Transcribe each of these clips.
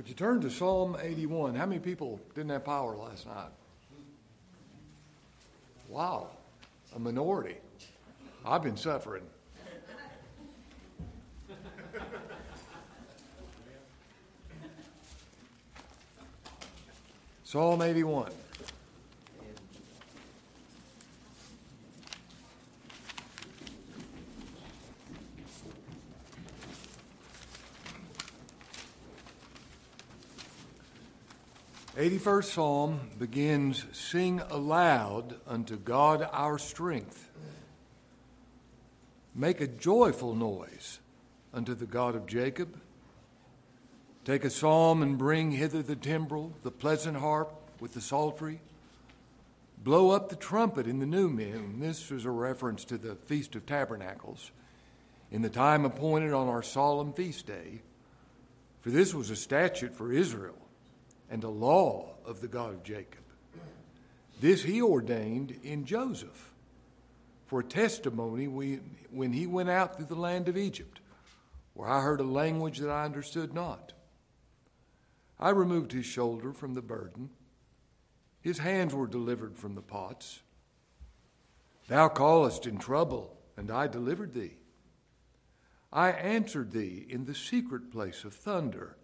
Would you turn to Psalm 81? How many people didn't have power last night? Wow, a minority. I've been suffering. Psalm 81. Eighty-first Psalm begins, "Sing aloud unto God our strength. Make a joyful noise unto the God of Jacob." Take a psalm and bring hither the timbrel, the pleasant harp with the psaltery. Blow up the trumpet in the new moon. This is a reference to the Feast of Tabernacles, in the time appointed on our solemn feast day. For this was a statute for Israel and the law of the God of Jacob. This he ordained in Joseph for testimony when he went out through the land of Egypt, where I heard a language that I understood not I removed his shoulder from the burden. His hands were delivered from the pots. Thou callest in trouble, and I delivered thee. I answered thee in the secret place of thunder.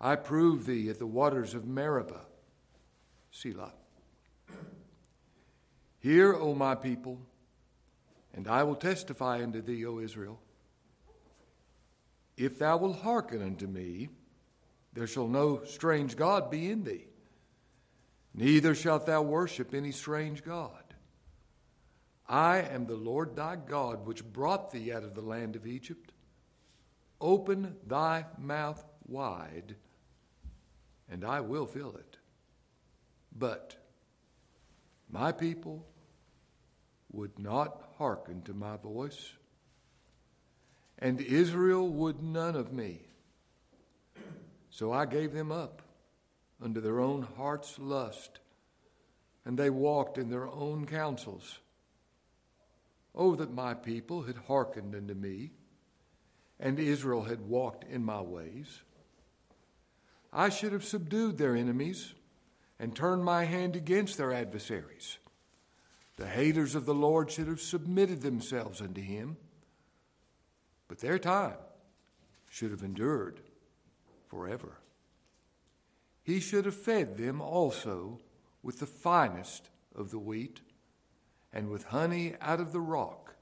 I prove thee at the waters of Meribah. Selah. Hear, O my people, and I will testify unto thee, O Israel. If thou wilt hearken unto me, there shall no strange God be in thee, neither shalt thou worship any strange God. I am the Lord thy God, which brought thee out of the land of Egypt. Open thy mouth wide, and I will fill it. But my people would not hearken to my voice, and Israel would none of me. So I gave them up unto their own heart's lust, and they walked in their own counsels. Oh, that my people had hearkened unto me, and Israel had walked in my ways. I should have subdued their enemies and turned my hand against their adversaries. The haters of the Lord should have submitted themselves unto him, but their time should have endured forever. He should have fed them also with the finest of the wheat, and with honey out of the rock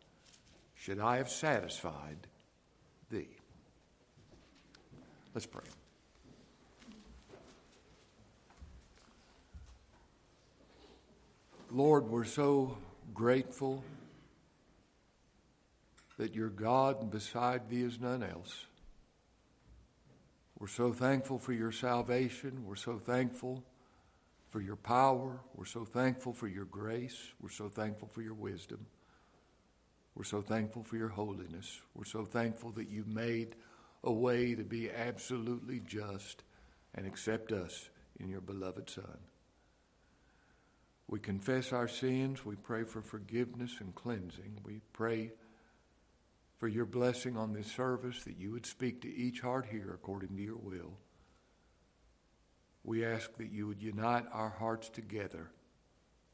should I have satisfied thee. Let's pray. Lord, we're so grateful that you're God and beside thee is none else. We're so thankful for your salvation. We're so thankful for your power. We're so thankful for your grace. We're so thankful for your wisdom. We're so thankful for your holiness. We're so thankful that you made a way to be absolutely just and accept us in your beloved Son. We confess our sins. We pray for forgiveness and cleansing. We pray for your blessing on this service, that you would speak to each heart here according to your will. We ask that you would unite our hearts together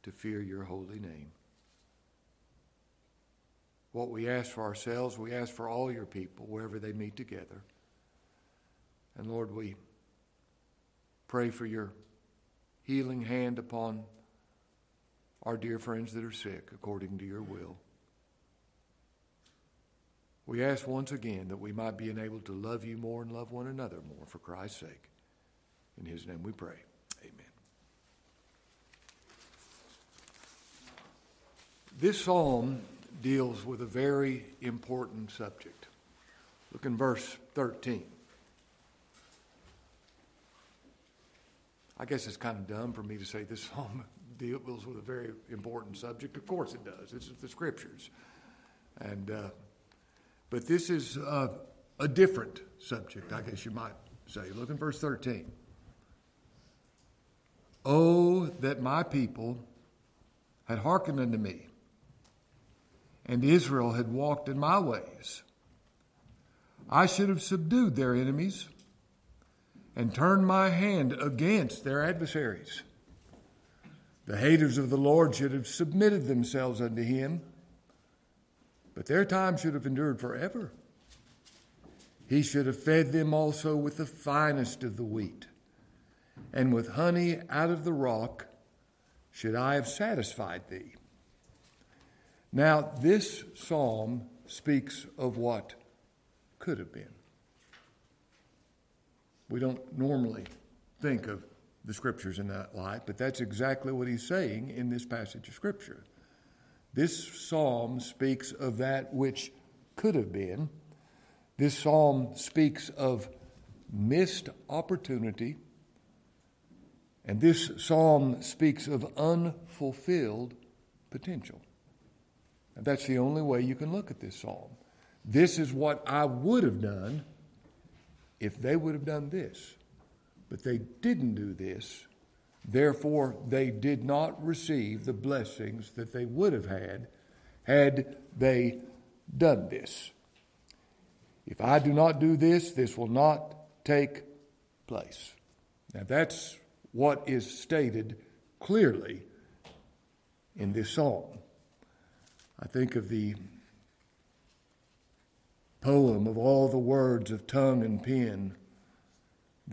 to fear your holy name. What we ask for ourselves, we ask for all your people, wherever they meet together. And Lord, we pray for your healing hand upon our dear friends that are sick according to your will. We ask once again that we might be enabled to love you more and love one another more for Christ's sake. In his name we pray. Amen. This psalm deals with a very important subject. Look in verse 13. I guess it's kind of dumb for me to say this psalm deals with a very important subject. Of course it does. It's the scriptures. And uh, but this is uh, a different subject, I guess you might say. Look in verse 13. Oh, that my people had hearkened unto me, and Israel had walked in my ways. I should have subdued their enemies and turned my hand against their adversaries. The haters of the Lord should have submitted themselves unto him, but their time should have endured forever. He should have fed them also with the finest of the wheat, and with honey out of the rock should I have satisfied thee. Now, this psalm speaks of what could have been. We don't normally think of the scriptures in that light, but that's exactly what he's saying in this passage of scripture. This psalm speaks of that which could have been. This psalm speaks of missed opportunity. And this psalm speaks of unfulfilled potential. And that's the only way you can look at this psalm. This is what I would have done if they would have done this. But they didn't do this. Therefore, they did not receive the blessings that they would have had had they done this. If I do not do this, this will not take place. Now, that's what is stated clearly in this psalm. I think of the poem of all the words of tongue and pen,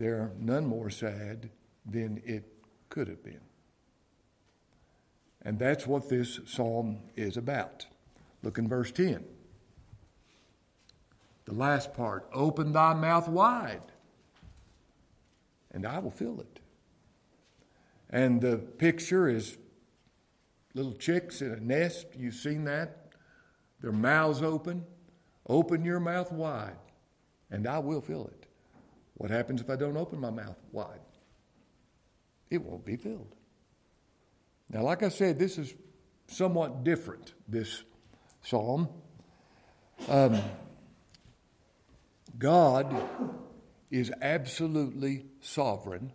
they're none more sad than it could have been. And that's what this psalm is about. Look in verse 10. The last part open thy mouth wide, and I will fill it. And the picture is little chicks in a nest. You've seen that? Their mouths open. Open your mouth wide, and I will fill it. What happens if I don't open my mouth wide? It won't be filled. Now, like I said, this is somewhat different, this psalm. Um, God is absolutely sovereign,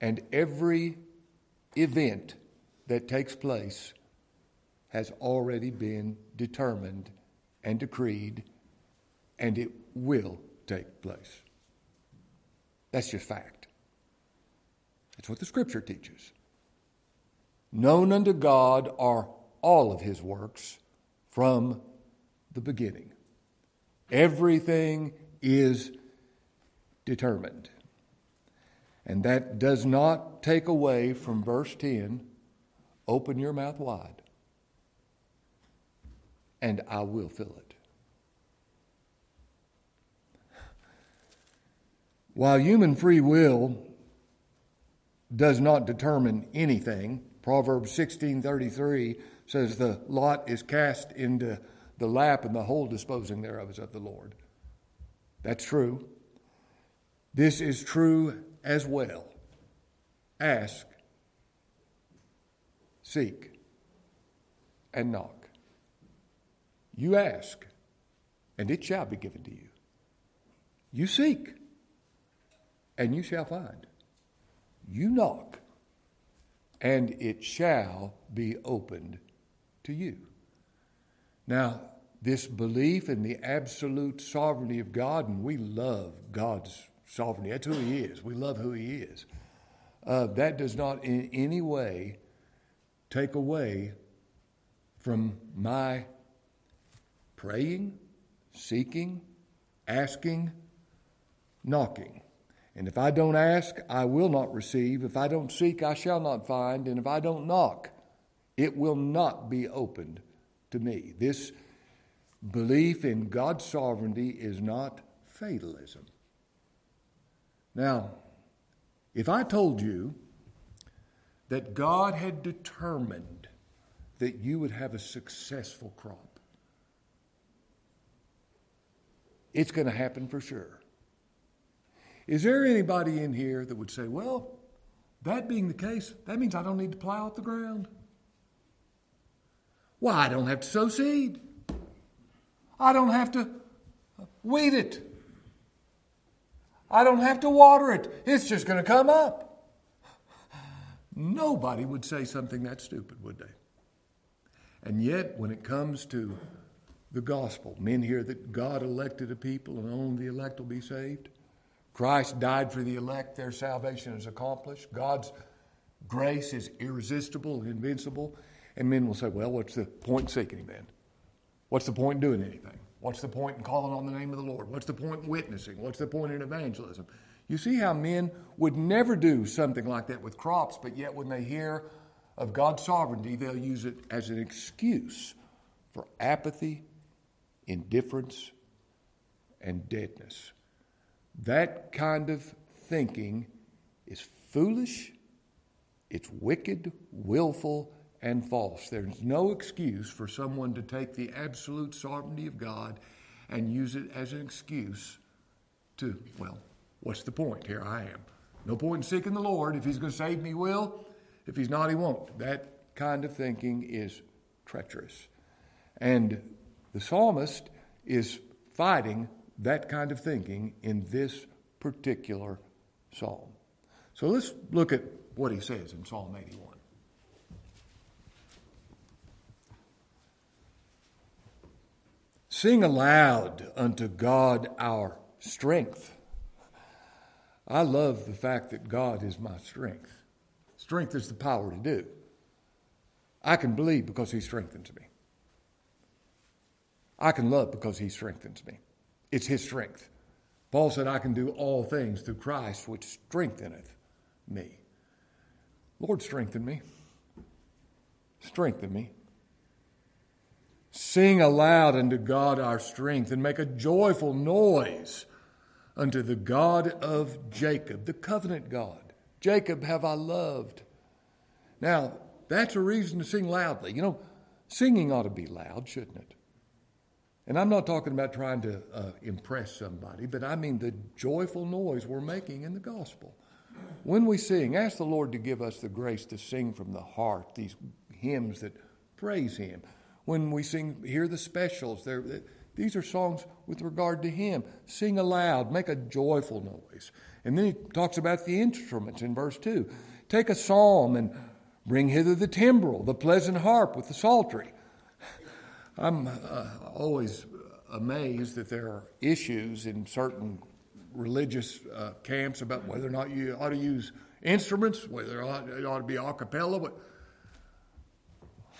and every event that takes place has already been determined and decreed, and it will take place. That's just fact. That's what the scripture teaches. Known unto God are all of his works from the beginning. Everything is determined. And that does not take away from verse 10 open your mouth wide and I will fill it. While human free will does not determine anything, Proverbs 16:33 says the lot is cast into the lap and the whole disposing thereof is of the Lord. That's true. This is true as well. Ask, seek, and knock. You ask, and it shall be given to you. You seek, and you shall find. You knock, and it shall be opened to you. Now, this belief in the absolute sovereignty of God, and we love God's sovereignty. That's who He is. We love who He is. Uh, that does not in any way take away from my praying, seeking, asking, knocking. And if I don't ask, I will not receive. If I don't seek, I shall not find. And if I don't knock, it will not be opened to me. This belief in God's sovereignty is not fatalism. Now, if I told you that God had determined that you would have a successful crop, It's going to happen for sure. Is there anybody in here that would say, well, that being the case, that means I don't need to plow up the ground? Why, I don't have to sow seed. I don't have to weed it. I don't have to water it. It's just going to come up. Nobody would say something that stupid, would they? And yet, when it comes to the gospel. Men hear that God elected a people and only the elect will be saved. Christ died for the elect, their salvation is accomplished. God's grace is irresistible and invincible. And men will say, well, what's the point in seeking Him then? What's the point in doing anything? What's the point in calling on the name of the Lord? What's the point in witnessing? What's the point in evangelism? You see how men would never do something like that with crops, but yet when they hear of God's sovereignty, they'll use it as an excuse for apathy, indifference, and deadness. That kind of thinking is foolish, it's wicked, willful, and false. There's no excuse for someone to take the absolute sovereignty of God and use it as an excuse to, well, what's the point? Here I am. No point in seeking the Lord. If He's going to save me, He will. If He's not, He won't. That kind of thinking is treacherous. And the psalmist is fighting that kind of thinking in this particular psalm. So let's look at what he says in Psalm 81. Sing aloud unto God our strength. I love the fact that God is my strength. Strength is the power to do. I can believe because He strengthens me. I can love because He strengthens me. It's His strength. Paul said, I can do all things through Christ which strengtheneth me. Lord, strengthen me. Strengthen me. Sing aloud unto God our strength and make a joyful noise unto the God of Jacob, the covenant God. Jacob have I loved. Now, that's a reason to sing loudly. You know, singing ought to be loud, shouldn't it? And I'm not talking about trying to uh, impress somebody, but I mean the joyful noise we're making in the gospel. When we sing, ask the Lord to give us the grace to sing from the heart these hymns that praise Him. When we sing, hear the specials, these are songs with regard to Him. Sing aloud, make a joyful noise. And then he talks about the instruments in verse 2. Take a psalm and bring hither the timbrel, the pleasant harp with the psaltery. I'm uh, always amazed that there are issues in certain religious uh, camps about whether or not you ought to use instruments, whether it ought, it ought to be a cappella. But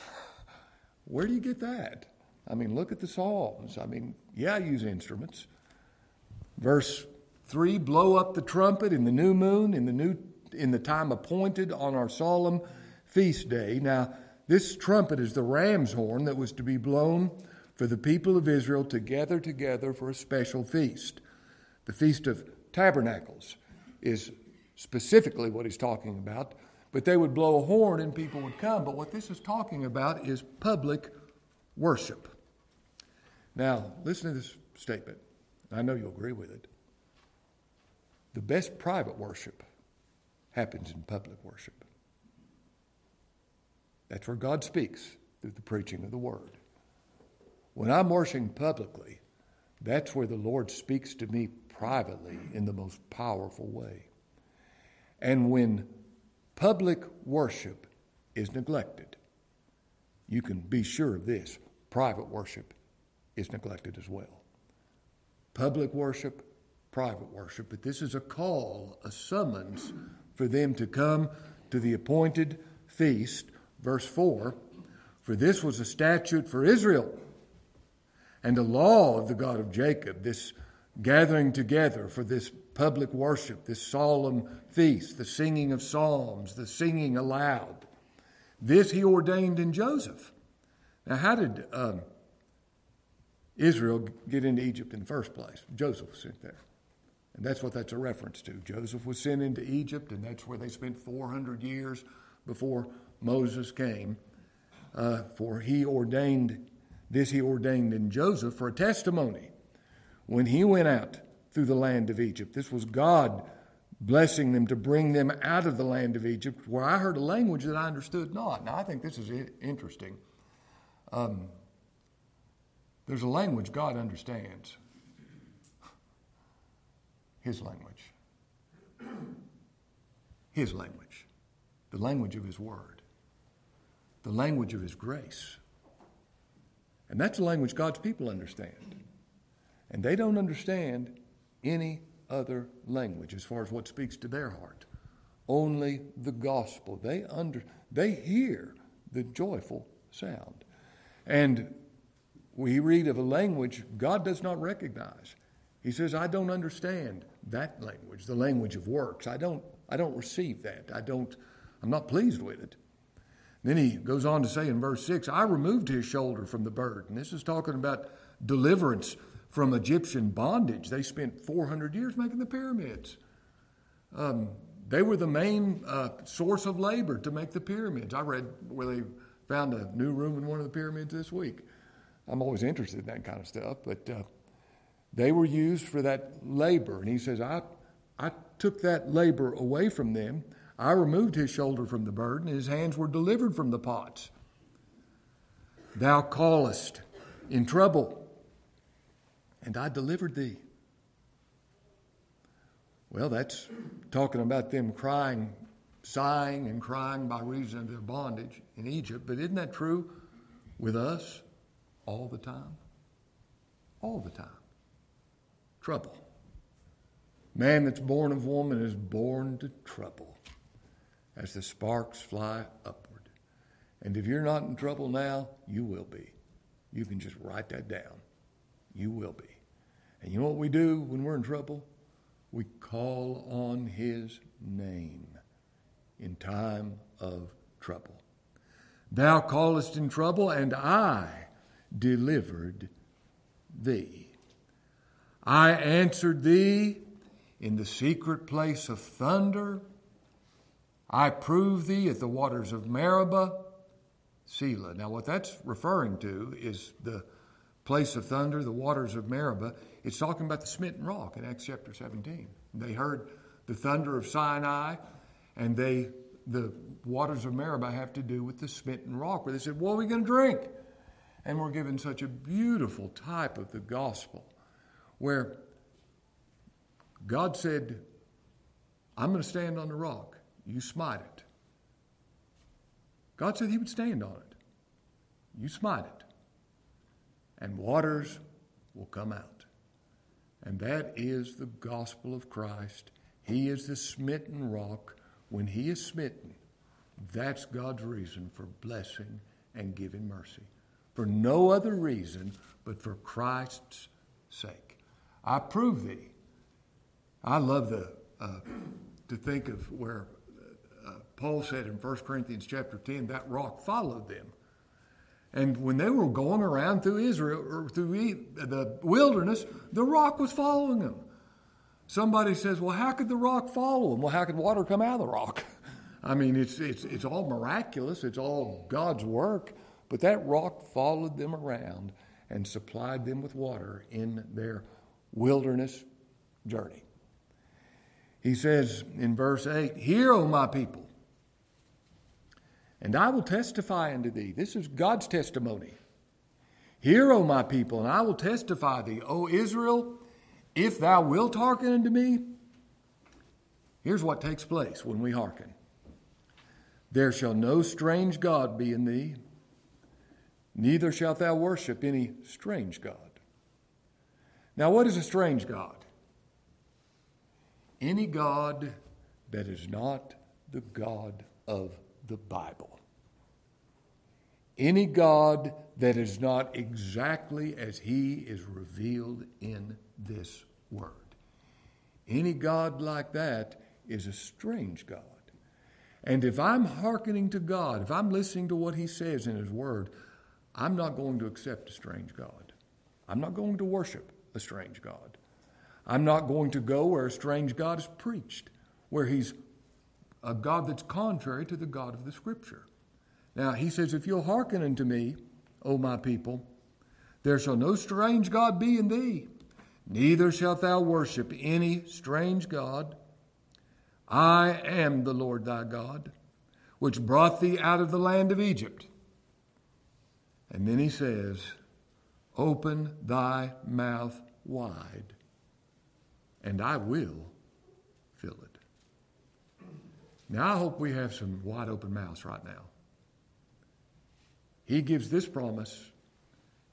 where do you get that? I mean, look at the Psalms. I mean, yeah, I use instruments. Verse 3 Blow up the trumpet in the new moon, in the, new, in the time appointed on our solemn feast day. Now, this trumpet is the ram's horn that was to be blown for the people of Israel to gather together for a special feast. The Feast of Tabernacles is specifically what he's talking about, but they would blow a horn and people would come. But what this is talking about is public worship. Now, listen to this statement. I know you'll agree with it. The best private worship happens in public worship. That's where God speaks through the preaching of the word. When I'm worshiping publicly, that's where the Lord speaks to me privately in the most powerful way. And when public worship is neglected, you can be sure of this private worship is neglected as well. Public worship, private worship, but this is a call, a summons for them to come to the appointed feast Verse 4 For this was a statute for Israel and a law of the God of Jacob, this gathering together for this public worship, this solemn feast, the singing of psalms, the singing aloud. This he ordained in Joseph. Now, how did um, Israel get into Egypt in the first place? Joseph was sent there. And that's what that's a reference to. Joseph was sent into Egypt, and that's where they spent 400 years before Moses came, uh, for he ordained this, he ordained in Joseph for a testimony when he went out through the land of Egypt. This was God blessing them to bring them out of the land of Egypt, where I heard a language that I understood not. Now, I think this is interesting. Um, there's a language God understands His language. His language. The language of His Word the language of His grace. And that's the language God's people understand. And they don't understand any other language as far as what speaks to their heart. Only the gospel. They under they hear the joyful sound. And we read of a language God does not recognize. He says, I don't understand that language, the language of works. I don't, I don't receive that. I don't, I'm not pleased with it. Then he goes on to say in verse 6, I removed his shoulder from the bird. And this is talking about deliverance from Egyptian bondage. They spent 400 years making the pyramids. Um, they were the main uh, source of labor to make the pyramids. I read where they found a new room in one of the pyramids this week. I'm always interested in that kind of stuff, but uh, they were used for that labor. And he says, I, I took that labor away from them. I removed his shoulder from the burden, and his hands were delivered from the pots. Thou callest in trouble, and I delivered thee. Well, that's talking about them crying, sighing, and crying by reason of their bondage in Egypt. But isn't that true with us all the time? All the time trouble. Man that's born of woman is born to trouble as the sparks fly upward. And if you're not in trouble now, you will be. You can just write that down. You will be. And you know what we do when we're in trouble? We call on His name in time of trouble. Thou callest in trouble, and I delivered thee. I answered thee in the secret place of thunder. I proved thee at the waters of Meribah, Selah. Now, what that's referring to is the place of thunder, the waters of Meribah. It's talking about the smitten rock in Acts chapter 17. They heard the thunder of Sinai, and they the waters of Meribah have to do with the smitten rock, where they said, What are we going to drink? And we're given such a beautiful type of the gospel where God said, I'm going to stand on the rock. You smite it. God said He would stand on it. You smite it. And waters will come out. And that is the gospel of Christ. He is the smitten rock. When He is smitten, that's God's reason for blessing and giving mercy. For no other reason but for Christ's sake. I prove thee. I love the, uh, to think of where Paul said in 1 Corinthians chapter 10, that rock followed them. And when they were going around through Israel or through the wilderness, the rock was following them. Somebody says, well, how could the rock follow them? Well, how could water come out of the rock? I mean, it's, it's, it's all miraculous, it's all God's work, but that rock followed them around and supplied them with water in their wilderness journey. He says in verse 8, Hear, O my people, and I will testify unto thee. This is God's testimony. Hear, O my people, and I will testify thee, O Israel, if thou wilt hearken unto me. Here's what takes place when we hearken There shall no strange God be in thee, neither shalt thou worship any strange God. Now, what is a strange God? Any God that is not the God of the Bible. Any God that is not exactly as He is revealed in this Word. Any God like that is a strange God. And if I'm hearkening to God, if I'm listening to what He says in His Word, I'm not going to accept a strange God. I'm not going to worship a strange God. I'm not going to go where a strange God is preached, where he's a God that's contrary to the God of the Scripture. Now, he says, If you'll hearken unto me, O my people, there shall no strange God be in thee, neither shalt thou worship any strange God. I am the Lord thy God, which brought thee out of the land of Egypt. And then he says, Open thy mouth wide, and I will fill it. Now, I hope we have some wide open mouths right now. He gives this promise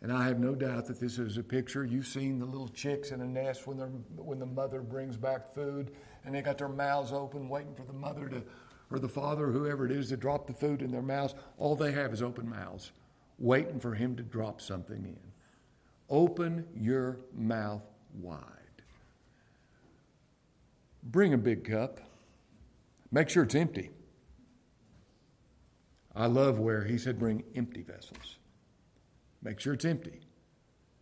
And I have no doubt that this is a picture. You've seen the little chicks in a nest when, when the mother brings back food and they got their mouths open waiting for the mother to, or the father, whoever it is, to drop the food in their mouths. All they have is open mouths, waiting for him to drop something in. Open your mouth wide. Bring a big cup. Make sure it's empty. I love where he said, bring empty vessels. Make sure it's empty,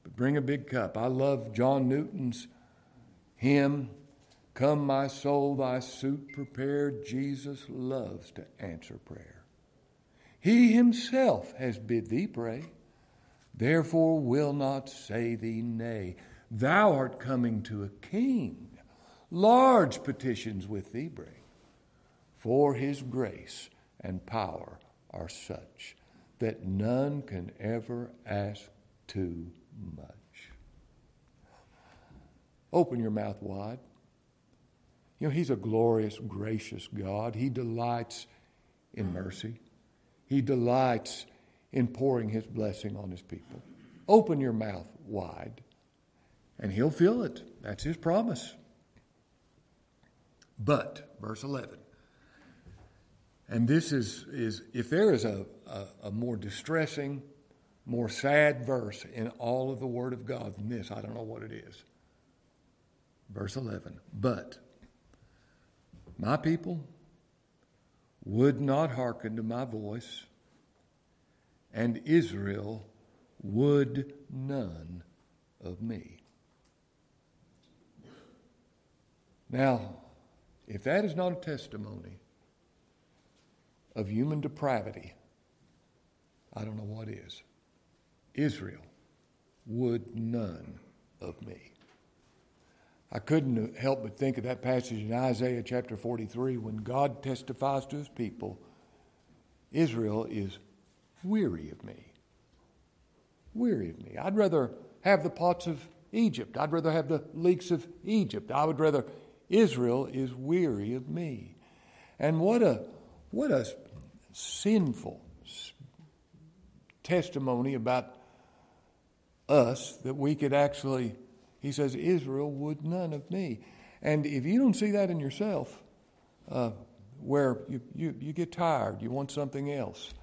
but bring a big cup. I love John Newton's hymn, Come, my soul, thy suit prepared. Jesus loves to answer prayer. He himself has bid thee pray, therefore will not say thee nay. Thou art coming to a king, large petitions with thee bring, for his grace and power are such that none can ever ask too much. Open your mouth wide. You know, He's a glorious, gracious God. He delights in mercy, He delights in pouring His blessing on His people. Open your mouth wide, and He'll fill it. That's His promise. But, verse 11, and this is, is if there is a, a, a, more distressing, more sad verse in all of the Word of God than this, I don't know what it is. Verse 11. But my people would not hearken to my voice, and Israel would none of me. Now, if that is not a testimony of human depravity, I don't know what is. Israel would none of me. I couldn't help but think of that passage in Isaiah chapter 43 when God testifies to his people Israel is weary of me. Weary of me. I'd rather have the pots of Egypt. I'd rather have the leeks of Egypt. I would rather Israel is weary of me. And what a what a sinful testimony about us that we could actually, he says, Israel would none of me. And if you don't see that in yourself, uh, where you, you, you get tired, you want something else,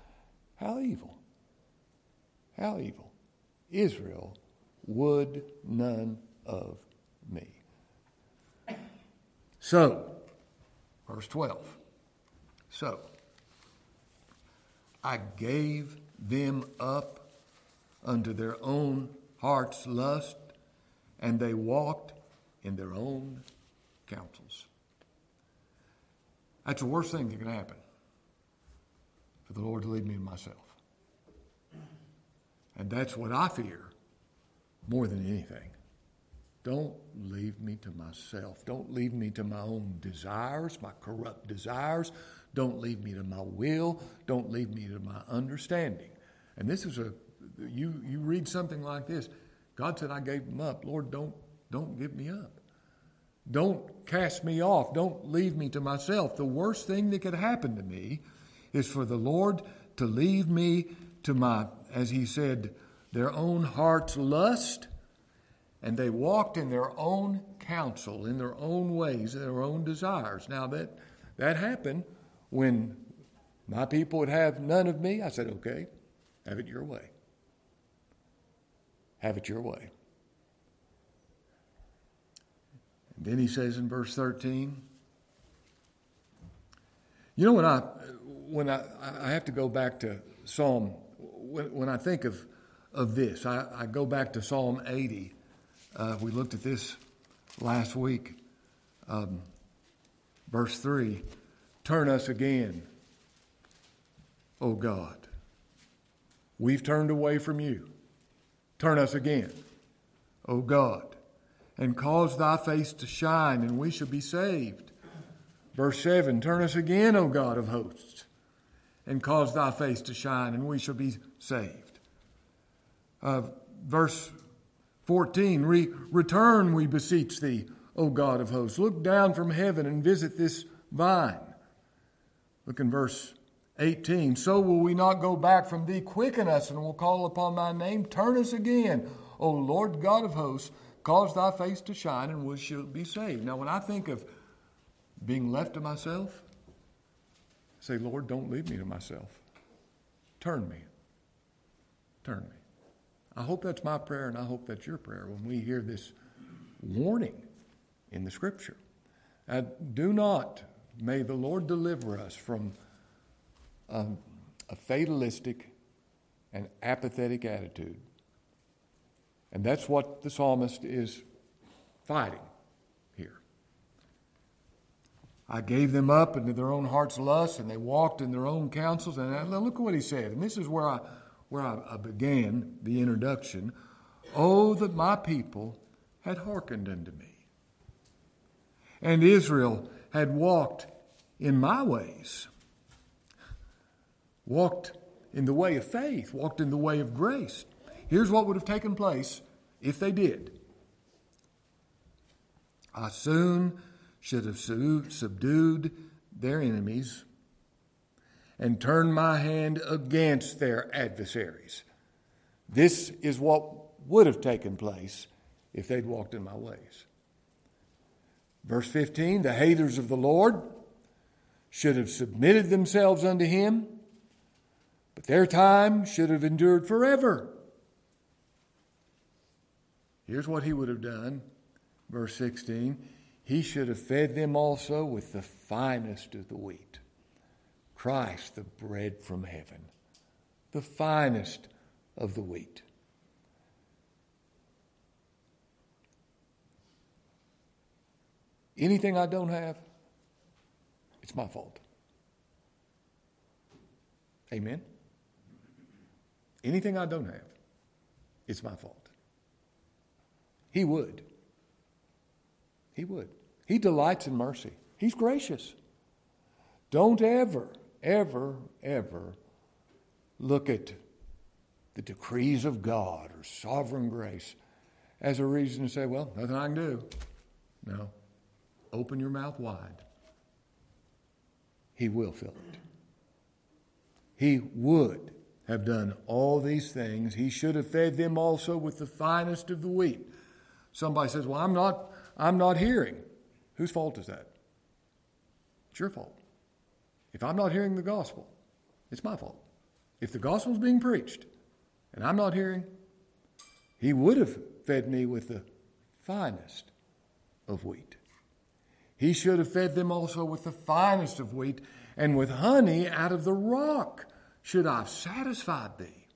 how evil. How evil. Israel would none of me. So, verse 12. So, I gave them up unto their own heart's lust, and they walked in their own counsels. That's the worst thing that can happen for the Lord to lead me to myself. And that's what I fear more than anything. Don't leave me to myself. Don't leave me to my own desires, my corrupt desires. Don't leave me to my will. Don't leave me to my understanding. And this is a you you read something like this. God said, I gave them up. Lord, don't don't give me up. Don't cast me off. Don't leave me to myself. The worst thing that could happen to me is for the Lord to leave me to my, as he said, their own heart's lust, and they walked in their own counsel, in their own ways, in their own desires. Now that that happened when my people would have none of me, I said, okay, have it your way. Have it your way. And then he says in verse 13, you know when I when I, I have to go back to Psalm when, when I think of of this, I, I go back to Psalm 80. Uh, we looked at this last week. Um, verse 3 Turn us again, O God. We've turned away from you. Turn us again, O God, and cause thy face to shine, and we shall be saved. Verse 7 Turn us again, O God of hosts, and cause thy face to shine, and we shall be saved. Uh, verse 14 Re- Return, we beseech thee, O God of hosts. Look down from heaven and visit this vine Look in verse 18. So will we not go back from thee. Quicken us, and we'll call upon thy name. Turn us again, O Lord God of hosts. Cause thy face to shine, and we shall be saved. Now, when I think of being left to myself, I say, Lord, don't leave me to myself. Turn me. Turn me. I hope that's my prayer, and I hope that's your prayer when we hear this warning in the Scripture. Uh, do not, may the Lord deliver us from um, a fatalistic and apathetic attitude. And that's what the psalmist is fighting here. I gave them up into their own heart's lust, and they walked in their own counsels. And look at what he said. And this is where I, where I began the introduction. Oh, that my people had hearkened unto me, and Israel had walked in my ways walked in the way of faith, walked in the way of grace. Here's what would have taken place if they did. I soon should have subdued their enemies and turn my hand against their adversaries. This is what would have taken place if they'd walked in my ways. Verse 15 the haters of the Lord should have submitted themselves unto him but their time should have endured forever. Here's what he would have done, verse 16. He should have fed them also with the finest of the wheat. Christ, the bread from heaven, the finest of the wheat. Anything I don't have, it's my fault. Amen. Anything I don't have, it's my fault. He would. He would. He delights in mercy. He's gracious. Don't ever, ever, ever look at the decrees of God or sovereign grace as a reason to say, well, nothing I can do. No. Open your mouth wide. He will fill it. He would have done all these things. He should have fed them also with the finest of the wheat. Somebody says, Well, I'm not, I'm not hearing. Whose fault is that? It's your fault. If I'm not hearing the gospel, it's my fault. If the gospel is being preached and I'm not hearing, he would have fed me with the finest of wheat. He should have fed them also with the finest of wheat and with honey out of the rock should I have satisfied thee?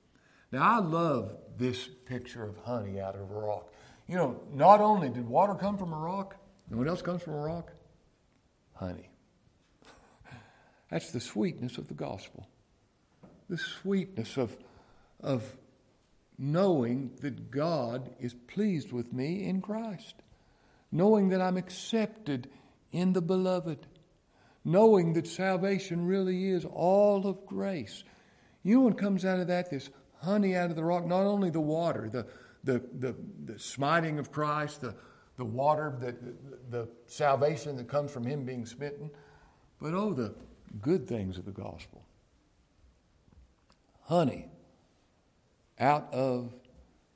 Now, I love this picture of honey out of a rock. You know, not only did water come from a rock, what else comes from a rock? Honey. That's the sweetness of the gospel. The sweetness of, of knowing that God is pleased with me in Christ, knowing that I'm accepted in the beloved, knowing that salvation really is all of grace you know what comes out of that? This honey out of the rock, not only the water, the, the, the, the smiting of Christ, the, the water, the, the salvation that comes from Him being smitten, but oh, the good things of the gospel. Honey out of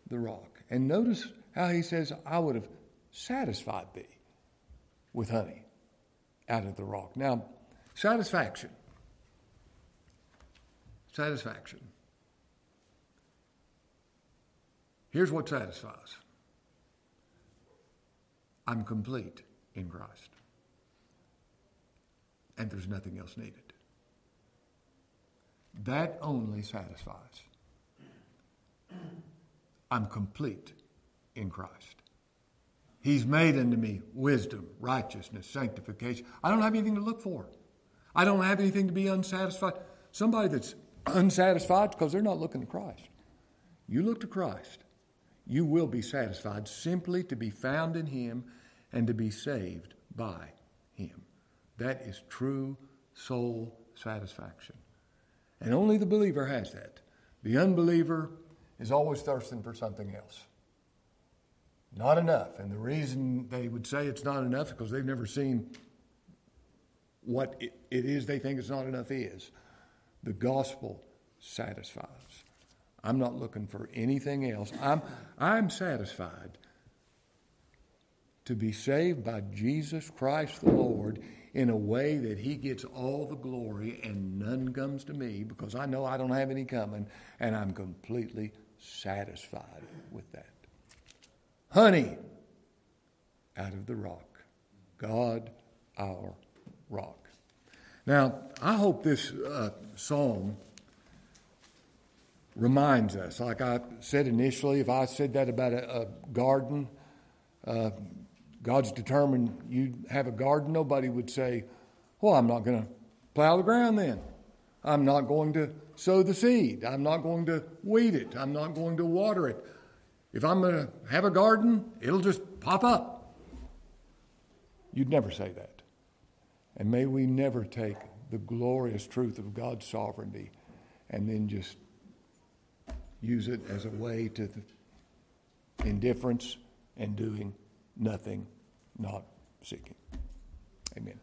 the rock. And notice how He says, I would have satisfied thee with honey out of the rock. Now, satisfaction satisfaction. Here's what satisfies I'm complete in Christ, and there's nothing else needed. That only satisfies. I'm complete in Christ. He's made unto me wisdom, righteousness, sanctification. I don't have anything to look for. I don't have anything to be unsatisfied. Somebody that's unsatisfied because they're not looking to Christ. You look to Christ, you will be satisfied simply to be found in Him and to be saved by Him. That is true soul satisfaction. And only the believer has that. The unbeliever is always thirsting for something else. Not enough. And the reason they would say it's not enough is because they've never seen what it is they think it's not enough is. The gospel satisfies. I'm not looking for anything else. I'm, I'm satisfied to be saved by Jesus Christ the Lord in a way that He gets all the glory and none comes to me because I know I don't have any coming and I'm completely satisfied with that. Honey out of the rock. God our rock. Now, I hope this uh, psalm reminds us, like I said initially, if I said that about a, a garden, uh, God's determined you have a garden, nobody would say, Well, I'm not going to plow the ground then. I'm not going to sow the seed. I'm not going to weed it. I'm not going to water it. If I'm going to have a garden, it'll just pop up. You'd never say that. And may we never take the glorious truth of God's sovereignty and then just use it as a way to indifference and doing nothing, not seeking. Amen.